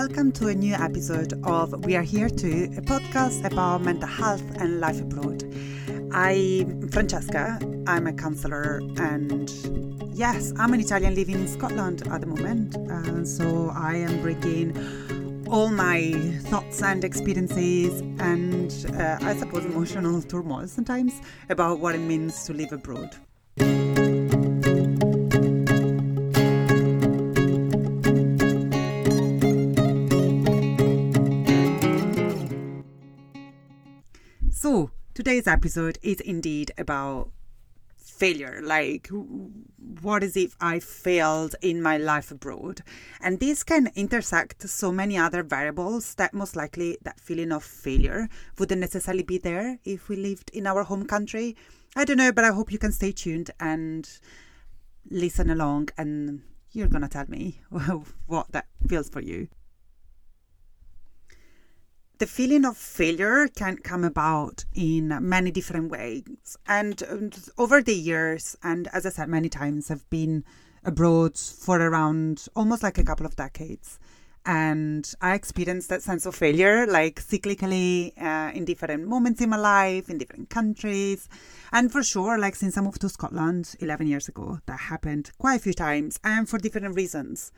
Welcome to a new episode of We Are Here Too, a podcast about mental health and life abroad. I'm Francesca, I'm a counselor, and yes, I'm an Italian living in Scotland at the moment. Uh, so I am bringing all my thoughts and experiences and uh, I suppose emotional turmoil sometimes about what it means to live abroad. Today's episode is indeed about failure. Like what is if i failed in my life abroad? And this can intersect so many other variables that most likely that feeling of failure wouldn't necessarily be there if we lived in our home country. I don't know but i hope you can stay tuned and listen along and you're gonna tell me what that feels for you the feeling of failure can come about in many different ways. And, over the years, and as I said many times, I've been abroad for around almost like a couple of decades. And I experienced that sense of failure, like cyclically uh, in different moments in my life, in different countries. And for sure, like since I moved to Scotland 11 years ago, that happened quite a few times and for different reasons.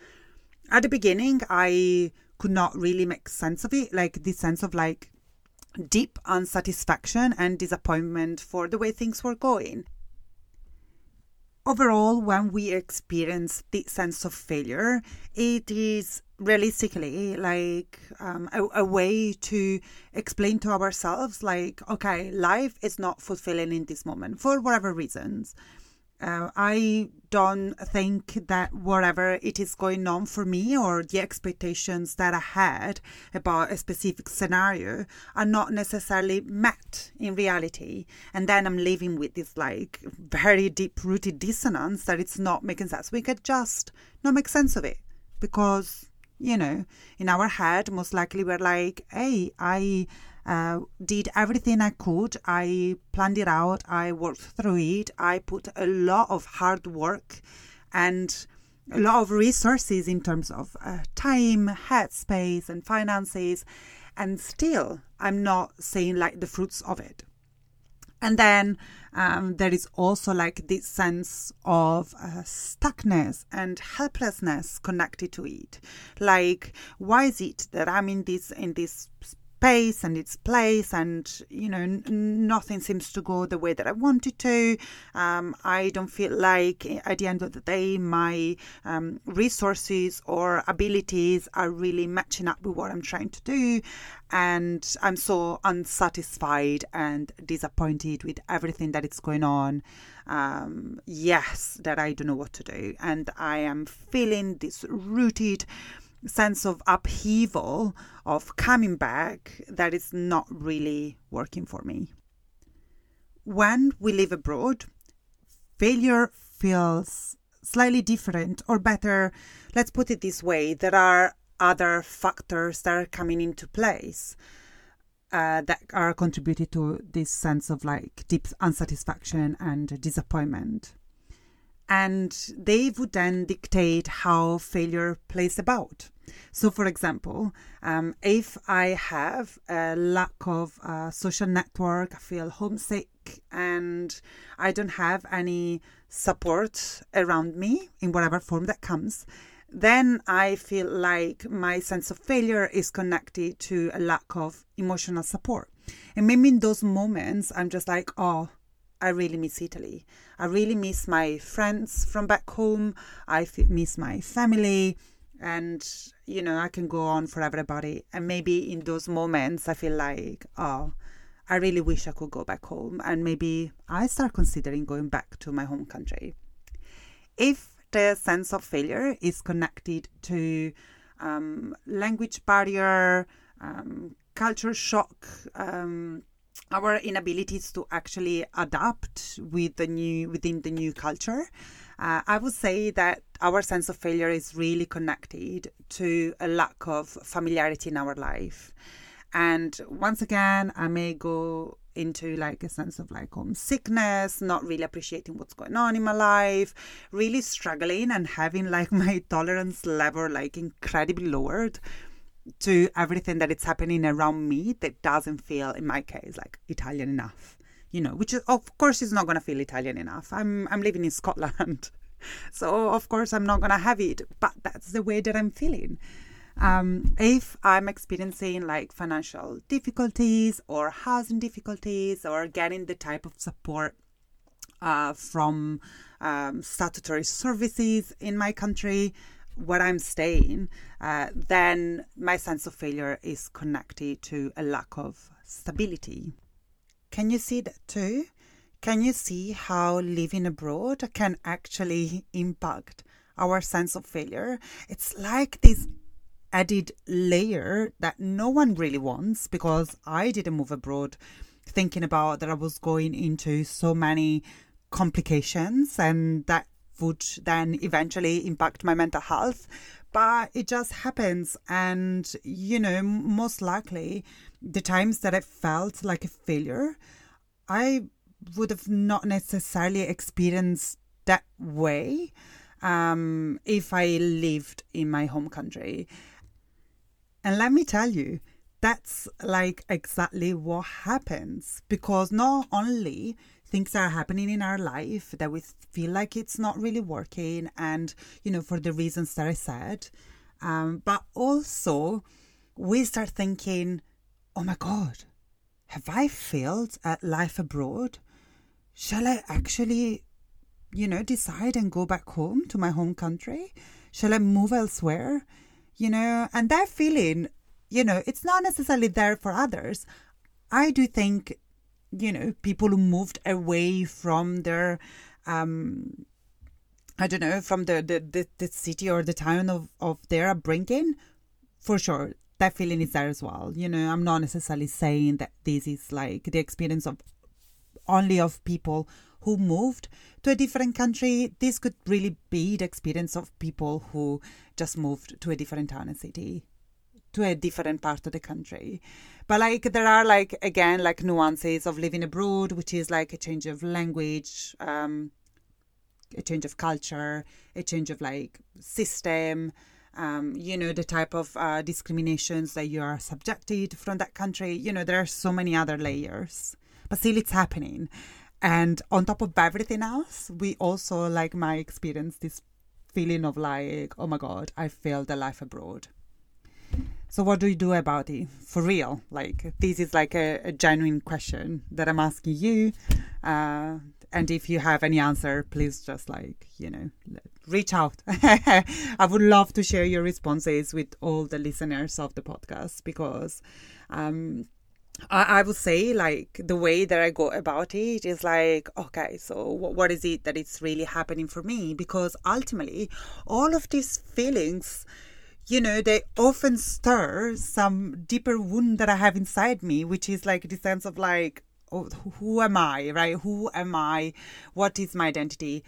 At the beginning, I could not really make sense of it. Like this sense of like deep unsatisfaction and disappointment for the way things were going. Overall, when we experience this sense of failure, it is realistically like um, a, a way to explain to ourselves, like, okay, life is not fulfilling in this moment for whatever reasons. Uh, I don't think that whatever it is going on for me or the expectations that I had about a specific scenario are not necessarily met in reality. And then I'm living with this like very deep rooted dissonance that it's not making sense. We could just not make sense of it because, you know, in our head, most likely we're like, hey, I uh, did everything I could. I planned it out. I worked through it. I put a lot of hard work and a lot of resources in terms of uh, time, headspace, and finances. And still, I'm not seeing like the fruits of it. And then um, there is also like this sense of uh, stuckness and helplessness connected to it. Like, why is it that I'm in this in this pace and its place and you know n- nothing seems to go the way that i wanted to. Um, i don't feel like at the end of the day my um, resources or abilities are really matching up with what i'm trying to do. And i'm so unsatisfied and disappointed with everything that is going on. Um, yes that i don't know what to do. And i am feeling this rooted sense of upheaval of coming back that is not really working for me. When we live abroad, failure feels slightly different, or better, let's put it this way there are other factors that are coming into place. Uh, that are contributed to this sense of like deep unsatisfaction and disappointment and they would then dictate how failure plays about. So, for example, um, if I have a lack of uh, social network, I feel homesick, and I don't have any support around me in whatever form that comes, then I feel like my sense of failure is connected to a lack of emotional support. And maybe in those moments, I'm just like, oh, I really miss Italy. I really miss my friends from back home. I miss my family. And, you know, I can go on for everybody. And maybe in those moments, I feel like, oh, I really wish I could go back home. And maybe I start considering going back to my home country. If the sense of failure is connected to um, language barrier, um, culture shock, um, our inabilities to actually adapt with the new within the new culture. Uh, I would say that our sense of failure is really connected to a lack of familiarity in our life. And once again, I may go into like a sense of like homesickness, not really appreciating what's going on in my life, really struggling and having like my tolerance level like incredibly lowered to everything that is happening around me that doesn't feel, in my case, like Italian enough. You know, which is, of course is not gonna feel Italian enough. I'm I'm living in Scotland, so of course I'm not gonna have it. But that's the way that I'm feeling. Um, if I'm experiencing like financial difficulties or housing difficulties or getting the type of support uh, from um, statutory services in my country where I'm staying, uh, then my sense of failure is connected to a lack of stability. Can you see that too? Can you see how living abroad can actually impact our sense of failure? It's like this added layer that no one really wants because I didn't move abroad thinking about that I was going into so many complications and that would then eventually impact my mental health. But it just happens. And, you know, most likely the times that I felt like a failure, I would have not necessarily experienced that way um, if I lived in my home country. And let me tell you, that's like exactly what happens because not only things are happening in our life that we feel like it's not really working and you know for the reasons that i said. Um, but also we start thinking oh my god have i failed at life abroad? Shall i actually you know decide and go back home to my home country? Shall i move elsewhere? You know and that feeling you know it's not necessarily there for others. I do think you know, people who moved away from their, um, I don't know, from the, the, the, the city or the town of, of their upbringing, for sure, that feeling is there as well. You know, I'm not necessarily saying that this is like the experience of only of people who moved to a different country. This could really be the experience of people who just moved to a different town and city to a different part of the country. But like there are like again like nuances of living abroad, which is like a change of language, um, a change of culture, a change of like system. Um, you know the type of uh, discriminations that you are subjected from that country. You know there are so many other layers, but still it's happening. And on top of everything else, we also like my experience this feeling of like, oh my god, I failed a life abroad. So what do you do about it for real? Like this is like a, a genuine question that I'm asking you. Uh, and if you have any answer, please just like you know reach out. I would love to share your responses with all the listeners of the podcast because um, I, I would say like the way that I go about it is like okay, so what, what is it that it's really happening for me? Because ultimately, all of these feelings you know, they often stir some deeper wound that I have inside me, which is like the sense of like, oh, who am I, right? Who am I? What is my identity?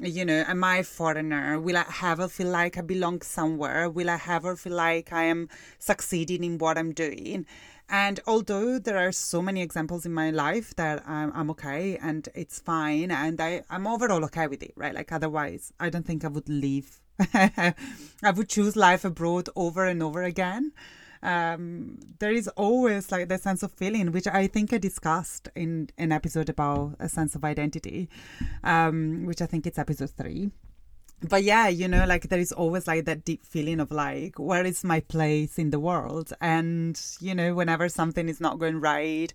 You know, am I a foreigner? Will I ever feel like I belong somewhere? Will I ever feel like I am succeeding in what I'm doing? And although there are so many examples in my life that I'm, I'm okay and it's fine, and I, I'm overall okay with it, right? Like, otherwise, I don't think I would leave I would choose life abroad over and over again. Um, there is always like the sense of feeling, which I think I discussed in an episode about a sense of identity, um, which I think it's episode three. But yeah, you know, like there is always like that deep feeling of like, where is my place in the world? And, you know, whenever something is not going right,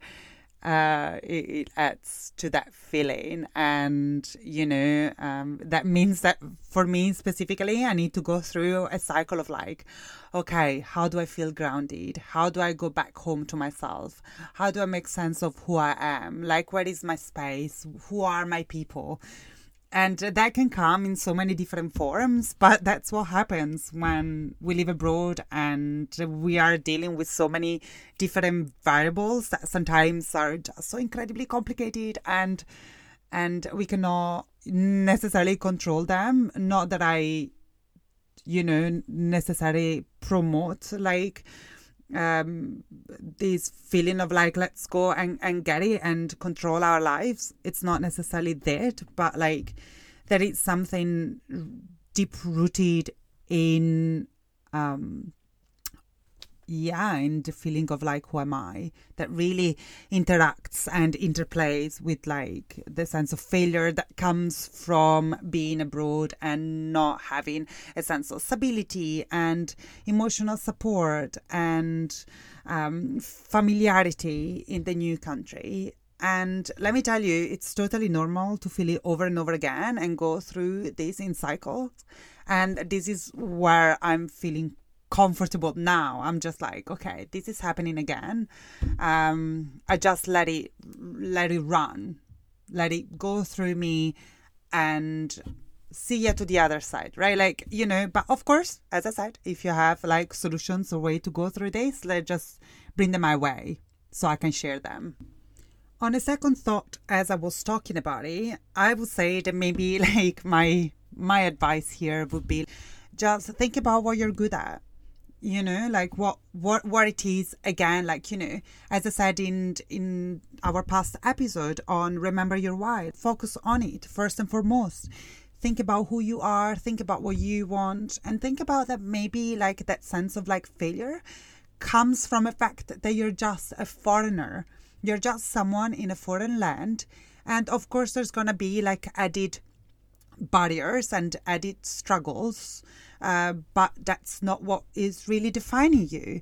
uh, it, it, adds to that feeling. And, you know, um, that means that for me specifically, I need to go through a cycle of like, okay, how do I feel grounded? How do I go back home to myself? How do I make sense of who I am? Like, where is my space? Who are my people? And that can come in so many different forms, but that's what happens when we live abroad and we are dealing with so many different variables that sometimes are just so incredibly complicated and and we cannot necessarily control them. Not that I, you know, necessarily promote like um, this feeling of like let's go and, and get it and control our lives. It's not necessarily that but like that it's something deep rooted in um, yeah, and the feeling of like, who am I? That really interacts and interplays with like the sense of failure that comes from being abroad and not having a sense of stability and emotional support and um, familiarity in the new country. And let me tell you, it's totally normal to feel it over and over again and go through this in cycles. And this is where I'm feeling comfortable now. I'm just like, okay, this is happening again. Um, I just let it let it run, let it go through me, and see you to the other side, right? Like you know. But of course, as I said, if you have like solutions or way to go through this, let's just bring them my way so I can share them. On a second thought, as I was talking about it, I would say that maybe like my my advice here would be just think about what you're good at you know like what what what it is again like you know as i said in in our past episode on remember your why focus on it first and foremost. Think about who you are think about what you want and think about that maybe like that sense of like failure comes from a fact that you're just a foreigner. You're just someone in a foreign land and of course there's going to be like added barriers and added struggles, uh, but that's not what is really defining you.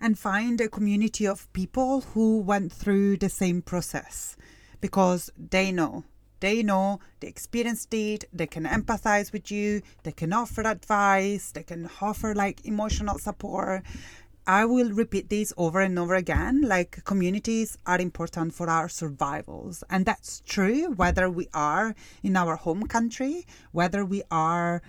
And find a community of people who went through the same process because they know. They know, they experienced it, they can empathize with you, they can offer advice, they can offer like emotional support. I will repeat this over and over again. Like, communities are important for our survivals. And that's true whether we are in our home country, whether we are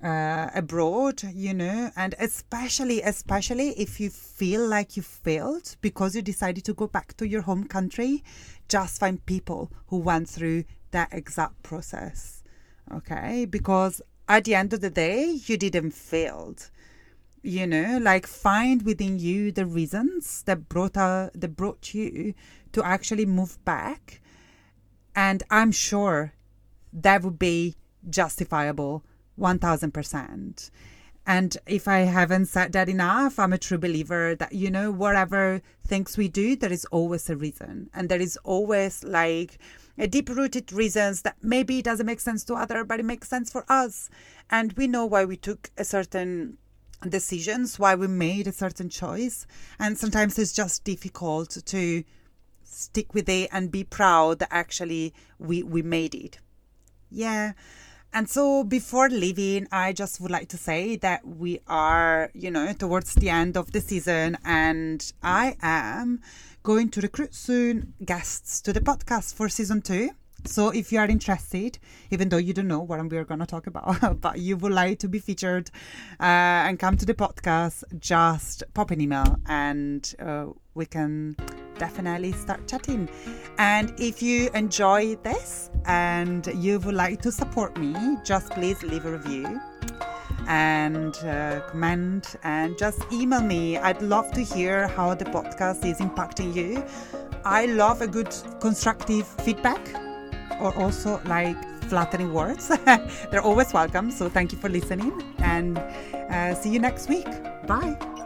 uh, abroad, you know, and especially, especially if you feel like you failed because you decided to go back to your home country, just find people who went through that exact process. Okay. Because at the end of the day, you didn't fail you know like find within you the reasons that brought uh, that brought you to actually move back. And i'm sure that would be justifiable 1000% and if i haven't said that enough i'm a true believer that you know whatever things we do there is always a reason. And there is always like a deep rooted reasons that maybe it doesn't make sense to other but it makes sense for us. And we know why we took a certain decisions, why we made a certain choice. And sometimes it's just difficult to stick with it and be proud that actually we, we made it. Yeah. And so before leaving, I just would like to say that we are, you know, towards the end of the season and I am going to recruit soon guests to the podcast for season two. So if you are interested, even though you don't know what we're going to talk about, but you would like to be featured uh, and come to the podcast, just pop an email and uh, we can definitely start chatting. And if you enjoy this and you would like to support me, just please leave a review and uh, comment and just email me. I'd love to hear how the podcast is impacting you. I love a good constructive feedback or also like flattering words. They're always welcome. So thank you for listening and uh, see you next week. Bye.